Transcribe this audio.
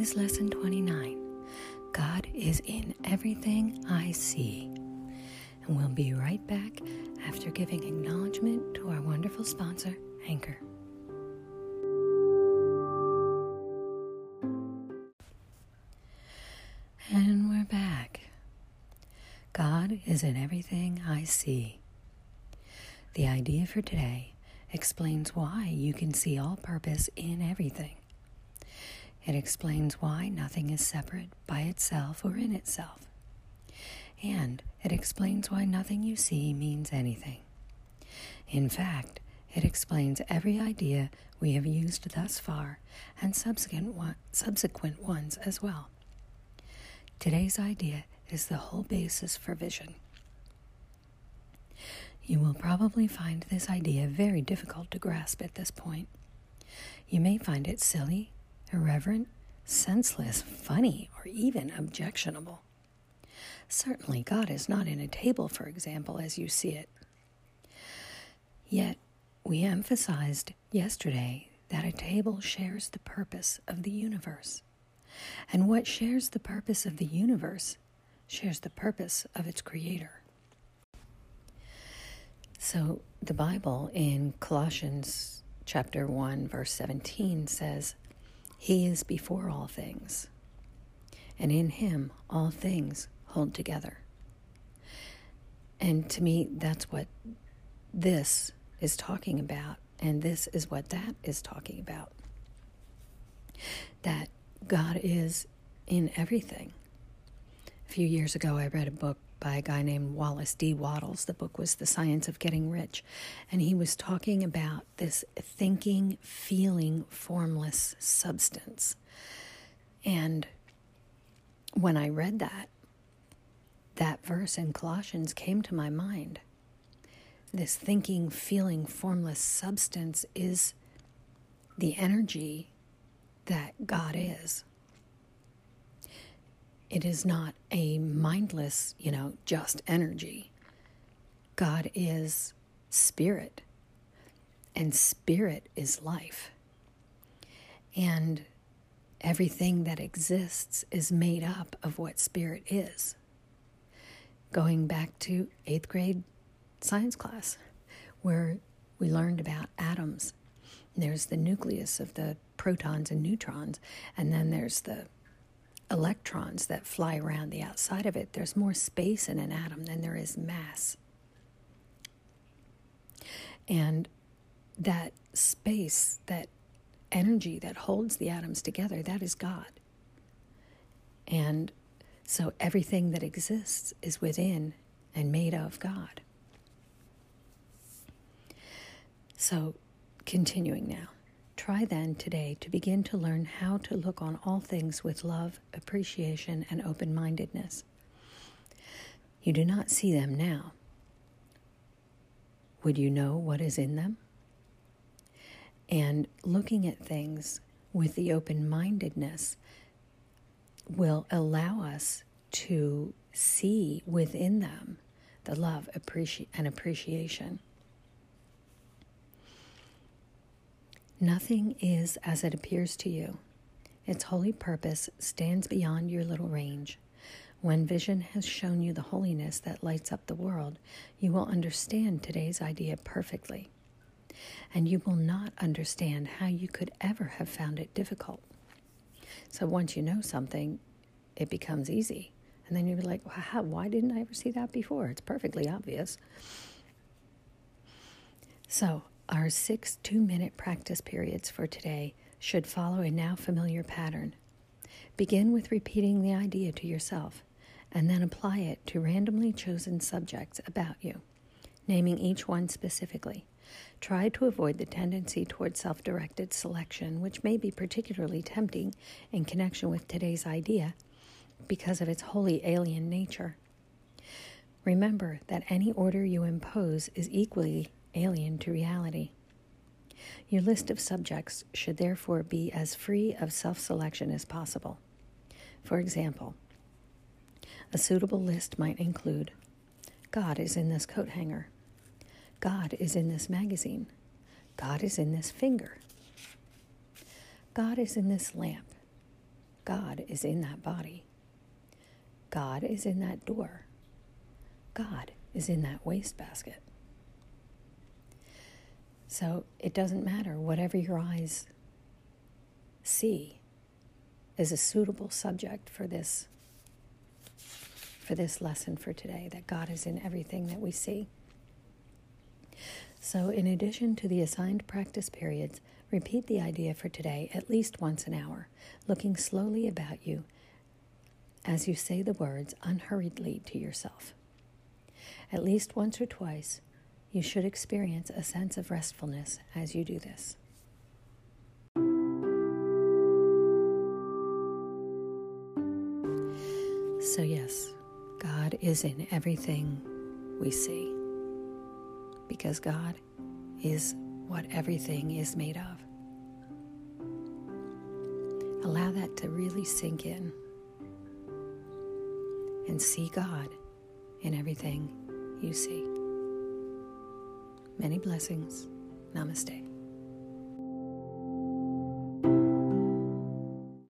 is lesson 29 God is in everything I see. And we'll be right back after giving acknowledgement to our wonderful sponsor, Anchor. And we're back. God is in everything I see. The idea for today explains why you can see all purpose in everything. It explains why nothing is separate by itself or in itself. And it explains why nothing you see means anything. In fact, it explains every idea we have used thus far and subsequent, one, subsequent ones as well. Today's idea is the whole basis for vision. You will probably find this idea very difficult to grasp at this point. You may find it silly, irreverent, senseless, funny, or even objectionable. Certainly, God is not in a table, for example, as you see it. Yet, we emphasized yesterday that a table shares the purpose of the universe. And what shares the purpose of the universe shares the purpose of its creator. So the Bible in Colossians chapter 1 verse 17 says, "He is before all things, and in him all things hold together." And to me that's what this is talking about, and this is what that is talking about. That God is in everything. A few years ago I read a book by a guy named Wallace D. Wattles. The book was The Science of Getting Rich. And he was talking about this thinking, feeling, formless substance. And when I read that, that verse in Colossians came to my mind. This thinking, feeling, formless substance is the energy that God is. It is not a mindless, you know, just energy. God is spirit, and spirit is life. And everything that exists is made up of what spirit is. Going back to eighth grade science class, where we learned about atoms. There's the nucleus of the protons and neutrons, and then there's the electrons that fly around the outside of it. There's more space in an atom than there is mass. And that space, that energy that holds the atoms together, that is God. And so everything that exists is within and made of God. So, continuing now. Try then today to begin to learn how to look on all things with love, appreciation, and open mindedness. You do not see them now. Would you know what is in them? And looking at things with the open mindedness will allow us to see within them the love appreci- and appreciation. Nothing is as it appears to you. Its holy purpose stands beyond your little range. When vision has shown you the holiness that lights up the world, you will understand today's idea perfectly. And you will not understand how you could ever have found it difficult. So once you know something, it becomes easy. And then you're like, wow, why didn't I ever see that before? It's perfectly obvious. So our six two minute practice periods for today should follow a now familiar pattern. Begin with repeating the idea to yourself and then apply it to randomly chosen subjects about you, naming each one specifically. Try to avoid the tendency toward self directed selection, which may be particularly tempting in connection with today's idea because of its wholly alien nature. Remember that any order you impose is equally alien to reality. Your list of subjects should therefore be as free of self selection as possible. For example, a suitable list might include God is in this coat hanger. God is in this magazine. God is in this finger. God is in this lamp. God is in that body. God is in that door. God is in that wastebasket. So it doesn't matter, whatever your eyes see is a suitable subject for this for this lesson for today that God is in everything that we see. So, in addition to the assigned practice periods, repeat the idea for today at least once an hour, looking slowly about you as you say the words unhurriedly to yourself. At least once or twice, you should experience a sense of restfulness as you do this. So, yes, God is in everything we see because God is what everything is made of. Allow that to really sink in and see God in everything you see. Many blessings. Namaste.